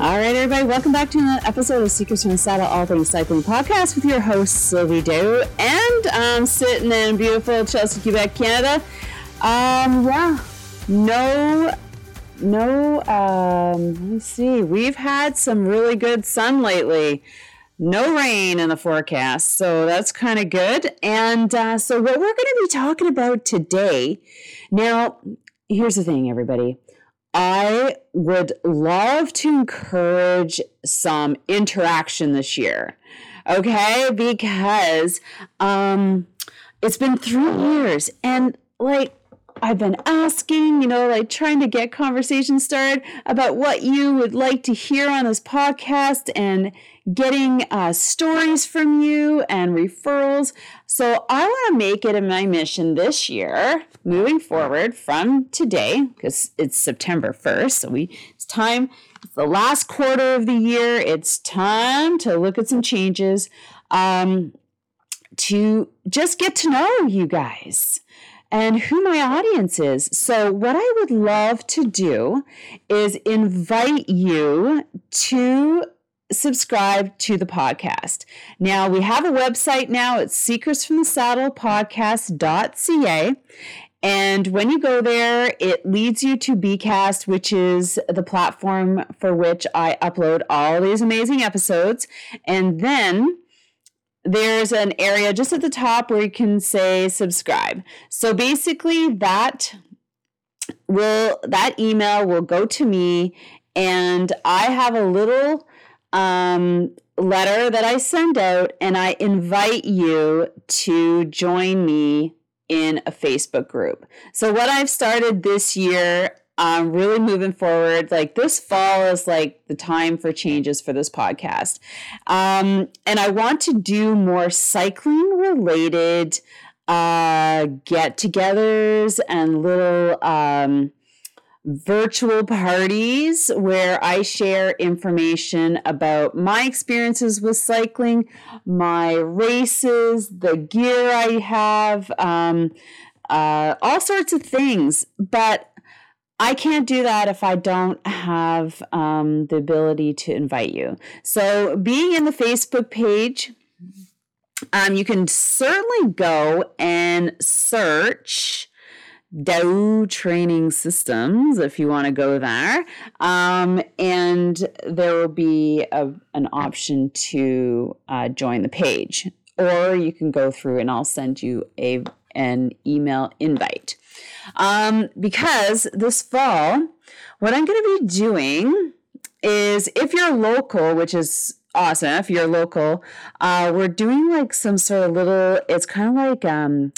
All right, everybody, welcome back to another episode of Secrets from the Saddle All Things Cycling Podcast with your host, Sylvie D'Aoust. And I'm sitting in beautiful Chelsea, Quebec, Canada. Um, yeah, no, no, um, let me see. We've had some really good sun lately no rain in the forecast, so that's kind of good. And uh, so, what we're going to be talking about today now, here's the thing, everybody. I would love to encourage some interaction this year, okay? Because um, it's been three years, and like I've been asking, you know, like trying to get conversations started about what you would like to hear on this podcast and getting uh, stories from you and referrals. So I want to make it in my mission this year, moving forward from today, because it's September 1st. So we it's time, it's the last quarter of the year. It's time to look at some changes. Um, to just get to know you guys and who my audience is. So, what I would love to do is invite you to subscribe to the podcast. Now, we have a website now. It's secretsfromthesaddlepodcast.ca. And when you go there, it leads you to Bcast, which is the platform for which I upload all these amazing episodes. And then there's an area just at the top where you can say subscribe. So basically that will that email will go to me and I have a little um, letter that I send out, and I invite you to join me in a Facebook group. So, what I've started this year, um, really moving forward, like this fall is like the time for changes for this podcast. Um, and I want to do more cycling related uh, get togethers and little. Um, virtual parties where I share information about my experiences with cycling, my races, the gear I have, um, uh, all sorts of things. But I can't do that if I don't have um, the ability to invite you. So, being in the Facebook page, um, you can certainly go and search D'Aoust Training Systems if you want to go there. Um, and there will be a, an option to uh, join the page, or you can go through and I'll send you a an email invite. Um, because this fall, what I'm going to be doing is if you're local, which is awesome, if you're local, uh, we're doing like some sort of little, it's kind of like um,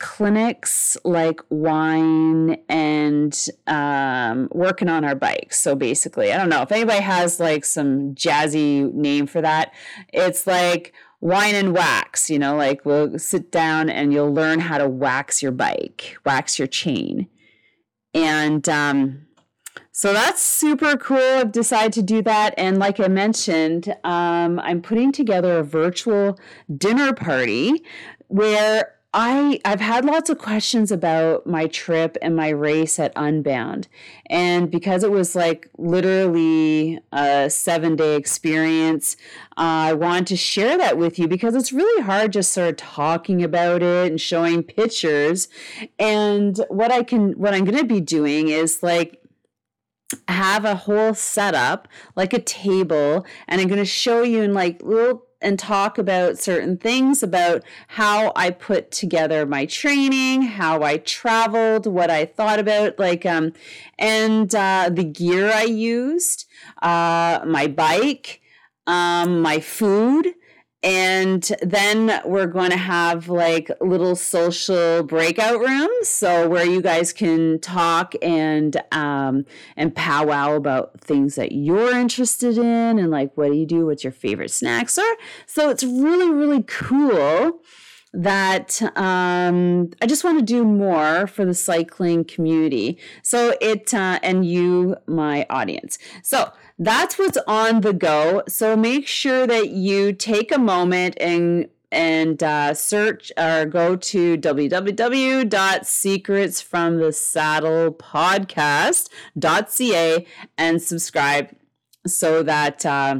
clinics like wine and um, working on our bikes. So basically, I don't know if anybody has like some jazzy name for that. It's like wine and wax, you know, like we'll sit down and you'll learn how to wax your bike, wax your chain. And um, so that's super cool. I've decided to do that. And like I mentioned, um, I'm putting together a virtual dinner party where I I've had lots of questions about my trip and my race at Unbound. And because it was like literally a 7-day experience, uh, I wanted to share that with you because it's really hard just sort of talking about it and showing pictures. And what I can what I'm going to be doing is like have a whole setup like a table and I'm going to show you in like little and talk about certain things about how I put together my training, how I traveled, what I thought about, like, um, and uh, the gear I used, uh, my bike, um, my food and then we're going to have like little social breakout rooms so where you guys can talk and um and powwow about things that you're interested in and like what do you do what's your favorite snacks are so it's really really cool that um, I just want to do more for the cycling community. So it uh, and you, my audience. So that's what's on the go. So make sure that you take a moment and and uh, search or go to www.secretsfromthesaddlepodcast.ca and subscribe so that uh,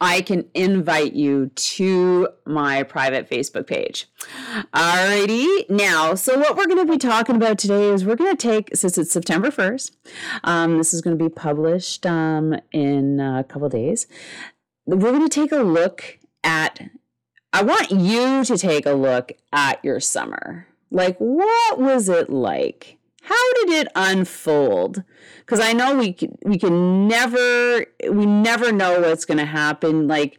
I can invite you to my private Facebook page. Alrighty, now, so what we're going to be talking about today is we're going to take, since it's September 1st, um, this is going to be published um, in a couple days. We're going to take a look at, I want you to take a look at your summer. Like, what was it like? How did it unfold? Because i know we can, we can never we never know what's going to happen like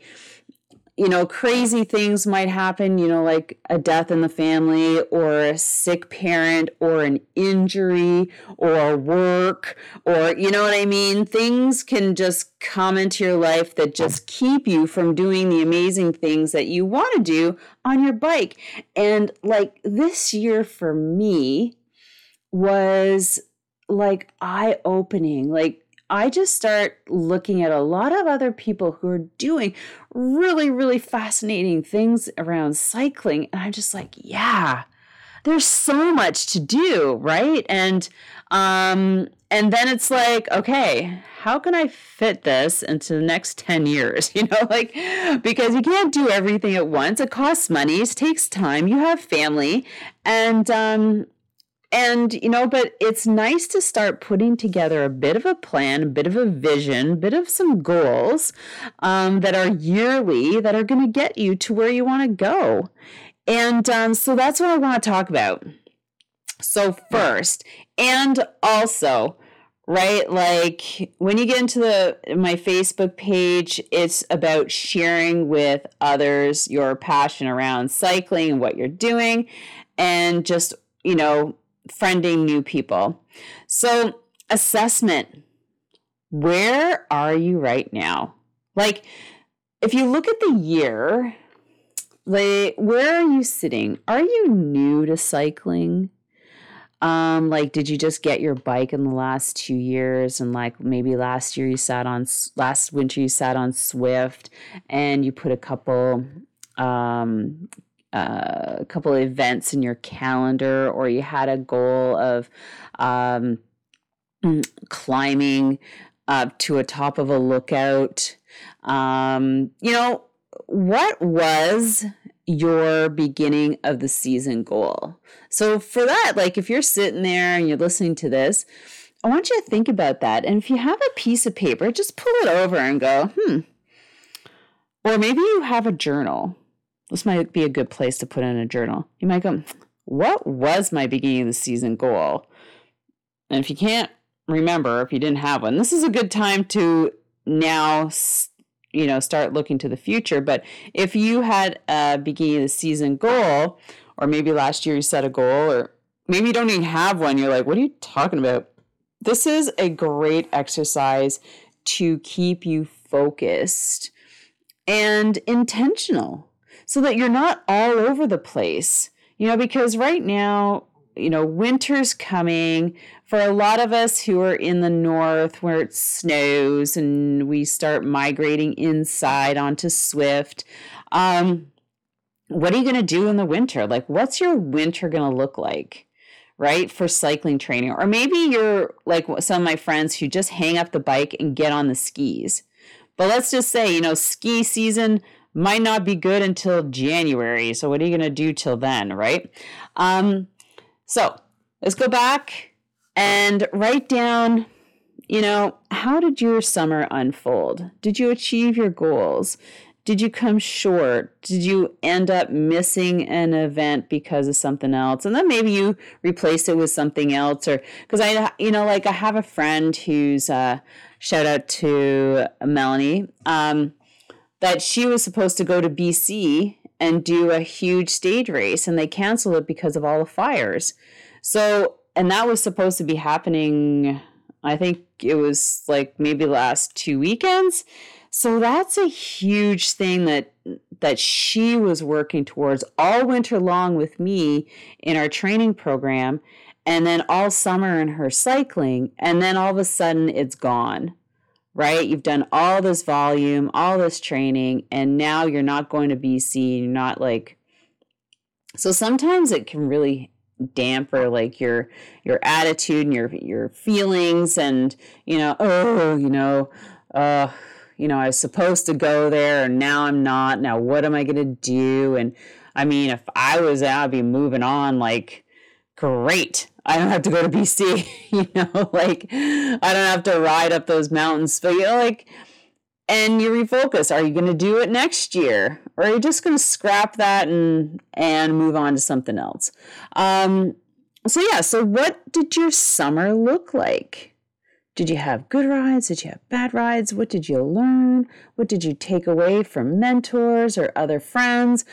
you know crazy things might happen you know like a death in the family or a sick parent or an injury or work or you know what i mean? Things can just come into your life that just keep you from doing the amazing things that you want to do on your bike. And like this year for me was like eye opening. Like, I just start looking at a lot of other people who are doing really, really fascinating things around cycling. And I'm just like, yeah, there's so much to do, right? And um, and then it's like, okay, how can I fit this into the next 10 years? You know, like because you can't do everything at once. It costs money, it takes time, you have family, and um and you know but it's nice to start putting together a bit of a plan a bit of a vision a bit of some goals um, that are yearly that are going to get you to where you want to go. And um, so that's what i want to talk about. So first and also right like when you get into the my facebook page it's about sharing with others your passion around cycling and what you're doing and just you know friending new people. So, assessment where are you right now? Like, if you look at the year, like, where are you sitting? Are you new to cycling? Um, like, did you just get your bike in the last two years? And like, maybe last year you sat on, last winter you sat on Zwift, and you put a couple um, a couple of events in your calendar or you had a goal of um, climbing up to a top of a lookout. Um, you know what was your beginning of the season goal? So for that like if you're sitting there and you're listening to this i want you to think about that. And if you have a piece of paper just pull it over and go hmm or maybe you have a journal this might be a good place to put in a journal. You might go, What was my beginning of the season goal? And if you can't remember, if you didn't have one, this is a good time to now, you know, start looking to the future. But if you had a beginning of the season goal, or maybe last year you set a goal, or maybe you don't even have one, you're like, What are you talking about? This is a great exercise to keep you focused and intentional so that you're not all over the place. You know, because right now, you know, winter's coming. For a lot of us who are in the north where it snows and we start migrating inside onto Zwift, um, what are you going to do in the winter? Like, what's your winter going to look like? right for cycling training or maybe you're like some of my friends who just hang up the bike and get on the skis but let's just say you know ski season might not be good until January. So what are you going to do till then, right? Um, so let's go back and write down, you know, how did your summer unfold? Did you achieve your goals? Did you come short? Did you end up missing an event because of something else? And then maybe you replace it with something else or because I you know like I have a friend who's uh shout out to Melanie um that she was supposed to go to BC and do a huge stage race and they canceled it because of all the fires. So, and that was supposed to be happening I think it was like maybe last two weekends. So that's a huge thing that that she was working towards all winter long with me in our training program and then all summer in her cycling and then all of a sudden it's gone right? You've done all this volume, all this training, and now you're not going to BC. You're not like, so sometimes it can really damper like your your attitude and your your feelings and you know oh you know uh you know I was supposed to go there and now I'm not now what am I going to do and I mean if I was I'd be moving on like great I don't have to go to BC, you know, like I don't have to ride up those mountains. But you know, like, and you refocus. Are you going to do it next year, or are you just going to scrap that and and move on to something else? Um, so yeah. So what did your summer look like? Did you have good rides? Did you have bad rides? What did you learn? What did you take away from mentors or other friends?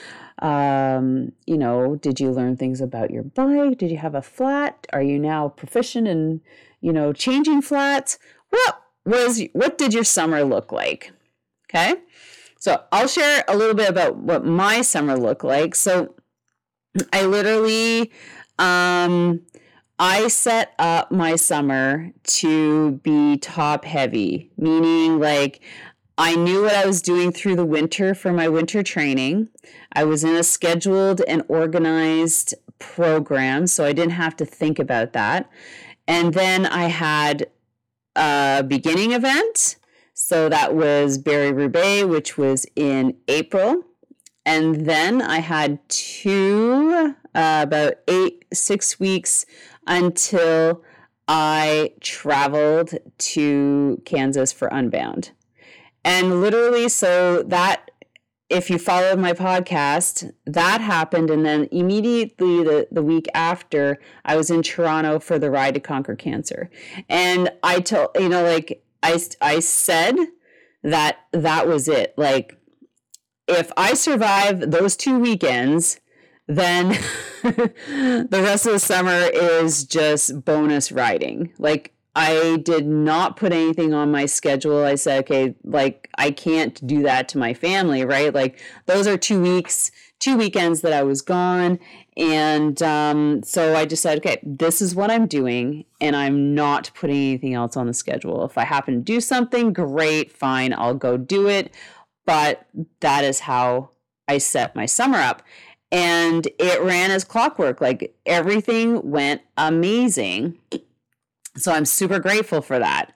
Um, you know, did you learn things about your bike? Did you have a flat? Are you now proficient in, you know, changing flats? What was what did your summer look like? Okay. So I'll share a little bit about what my summer looked like. So I literally um I set up my summer to be top heavy, meaning like I knew what I was doing through the winter for my winter training. I was in a scheduled and organized program, so I didn't have to think about that. And then I had a beginning event. So that was Barry Roubaix, which was in April. And then I had two, uh, about eight, six weeks until I traveled to Kansas for Unbound. And literally, so that if you followed my podcast, that happened. And then immediately the, the week after, I was in Toronto for the Ride to Conquer Cancer. And I told, you know, like I, I said that that was it. Like, if I survive those two weekends, then the rest of the summer is just bonus riding. Like, I did not put anything on my schedule. I said, okay, like I can't do that to my family, right? Like those are two weeks, two weekends that I was gone. And um, so I just said, okay, this is what I'm doing, and I'm not putting anything else on the schedule. If I happen to do something, great, fine, I'll go do it. But that is how I set my summer up. And it ran as clockwork. Like everything went amazing so I'm super grateful for that.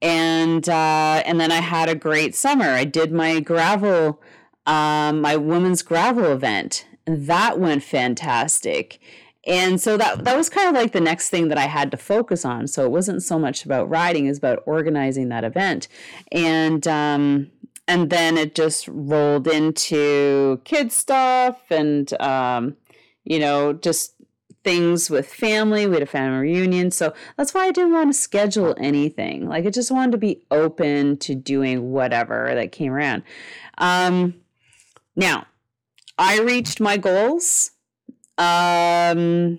And uh, and then I had a great summer. I did my gravel, um, my women's gravel event. That went fantastic. And so that that was kind of like the next thing that I had to focus on. So it wasn't so much about riding, as about organizing that event. And um, and then it just rolled into kid stuff and um, you know just things with family. We had a family reunion. So that's why I didn't want to schedule anything. Like I just wanted to be open to doing whatever that came around. Um, now, I reached my goals. Um,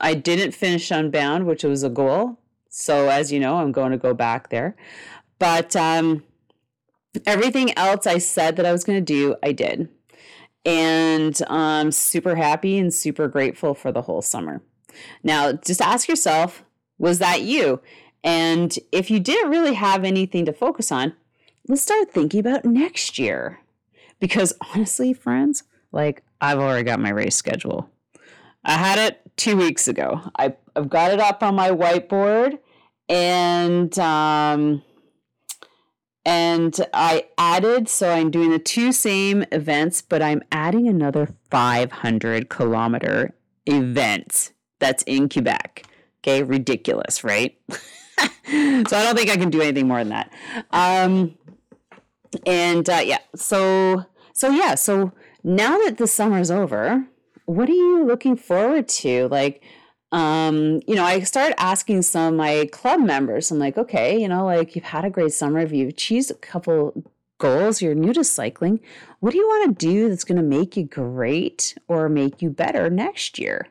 I didn't finish Unbound, which was a goal. So as you know, I'm going to go back there. But um, everything else I said that I was going to do, I did and I'm super happy and super grateful for the whole summer. Now, just ask yourself, was that you? And if you didn't really have anything to focus on, let's start thinking about next year. Because honestly, friends, like I've already got my race schedule. I had it two weeks ago. I, I've got it up on my whiteboard and um, and I added, so I'm doing the two same events, but I'm adding another 500 kilometer event that's in Quebec. Okay, ridiculous, right? so I don't think I can do anything more than that. Um, and uh, yeah, so so yeah, so now that the summer's over, what are you looking forward to? Like, um, you know, I started asking some of my club members, I'm like, okay, you know, like you've had a great summer, if you've achieved a couple goals, you're new to cycling, what do you want to do that's going to make you great or make you better next year?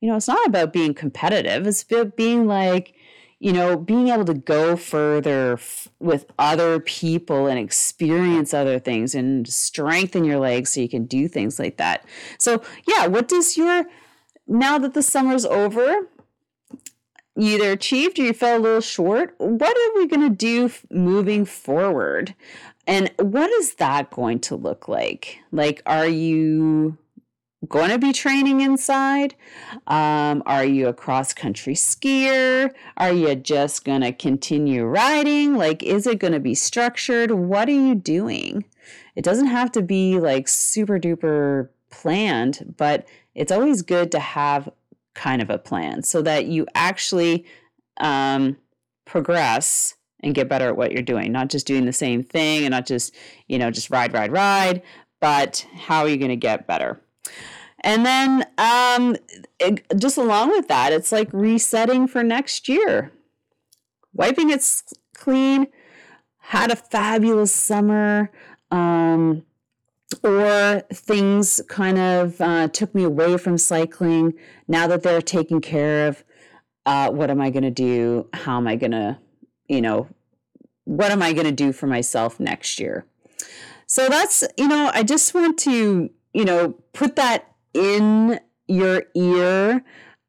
You know, it's not about being competitive, it's about being like, you know, being able to go further f- with other people and experience other things and strengthen your legs so you can do things like that. So, yeah, what does your now that the summer's over, you either achieved or you fell a little short, what are we going to do moving forward? And what is that going to look like? Like, are you going to be training inside? Um, are you a cross country skier? Are you just going to continue riding? Like, is it going to be structured? What are you doing? It doesn't have to be like super duper planned, but it's always good to have kind of a plan so that you actually um, progress and get better at what you're doing, not just doing the same thing and not just, you know, just ride, ride, ride, but how are you going to get better? And then um, it, just along with that, it's like resetting for next year, wiping it clean, had a fabulous summer. Um, or things kind of uh, took me away from cycling. Now that they're taken care of, uh, what am I going to do? How am I going to, you know, what am I going to do for myself next year? So that's, you know, I just want to, you know, put that in your ear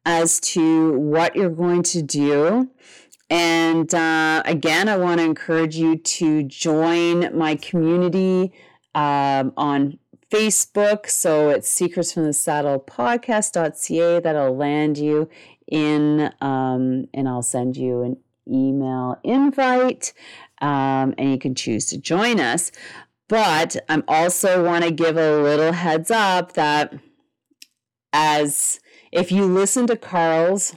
as to what you're going to do. And uh, again, I want to encourage you to join my community um, on Facebook. So it's Secrets from the Saddle podcast.ca that'll land you in, um, and I'll send you an email invite, um, and you can choose to join us. But I'm also want to give a little heads up that as if you listen to Carl's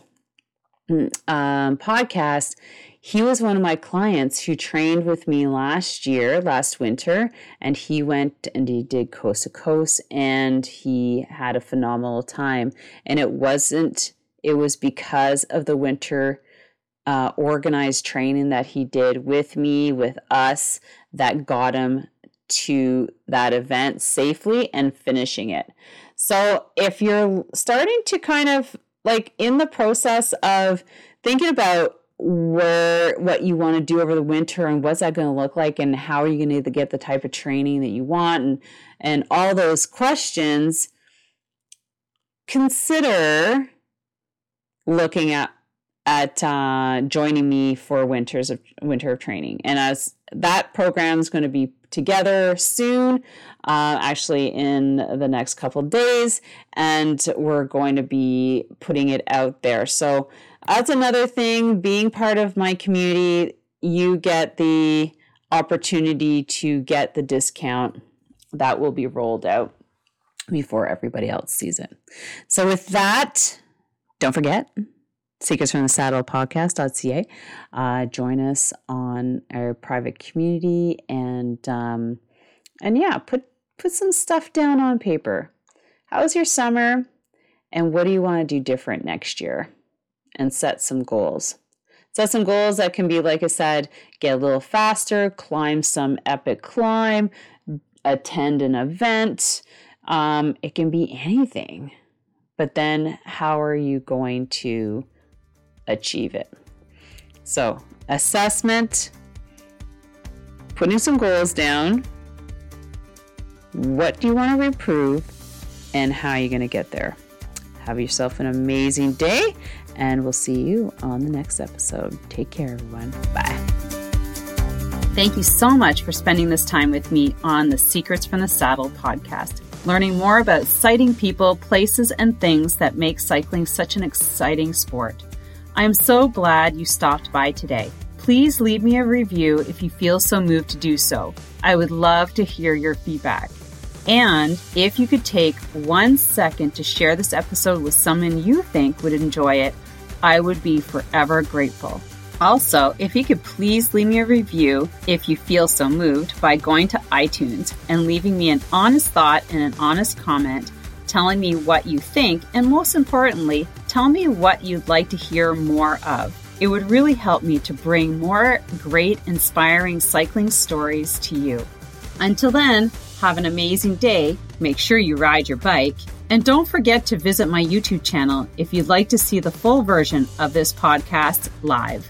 um, podcast, he was one of my clients who trained with me last year, last winter, and he went and he did coast to coast and he had a phenomenal time. And it wasn't, it was because of the winter uh, organized training that he did with me, with us, that got him to that event safely and finishing it. So if you're starting to kind of like in the process of thinking about where what you want to do over the winter and what's that going to look like and how are you going to get the type of training that you want and and all those questions consider looking at at uh, joining me for winters of winter of training. And as that program is going to be together soon uh, actually in the next couple days and we're going to be putting it out there so that's another thing. Being part of my community, you get the opportunity to get the discount that will be rolled out before everybody else sees it. So, with that, don't forget Secrets from the Saddle podcast.ca. Uh, join us on our private community and um, and yeah, put put some stuff down on paper. How was your summer? And what do you want to do different next year? and set some goals. Set some goals that can be, like I said, get a little faster, climb some epic climb, attend an event. Um, it can be anything. But then, how are you going to achieve it? So, assessment, putting some goals down. What do you want to improve? And how are you going to get there? Have yourself an amazing day, and we'll see you on the next episode. Take care, everyone. Bye. Thank you so much for spending this time with me on the Secrets from the Saddle podcast, learning more about sighting people, places, and things that make cycling such an exciting sport. I am so glad you stopped by today. Please leave me a review if you feel so moved to do so. I would love to hear your feedback. And if you could take one second to share this episode with someone you think would enjoy it, I would be forever grateful. Also, if you could please leave me a review if you feel so moved by going to iTunes and leaving me an honest thought and an honest comment telling me what you think, and most importantly, tell me what you'd like to hear more of. It would really help me to bring more great, inspiring cycling stories to you. Until then, have an amazing day. Make sure you ride your bike. And don't forget to visit my YouTube channel if you'd like to see the full version of this podcast live.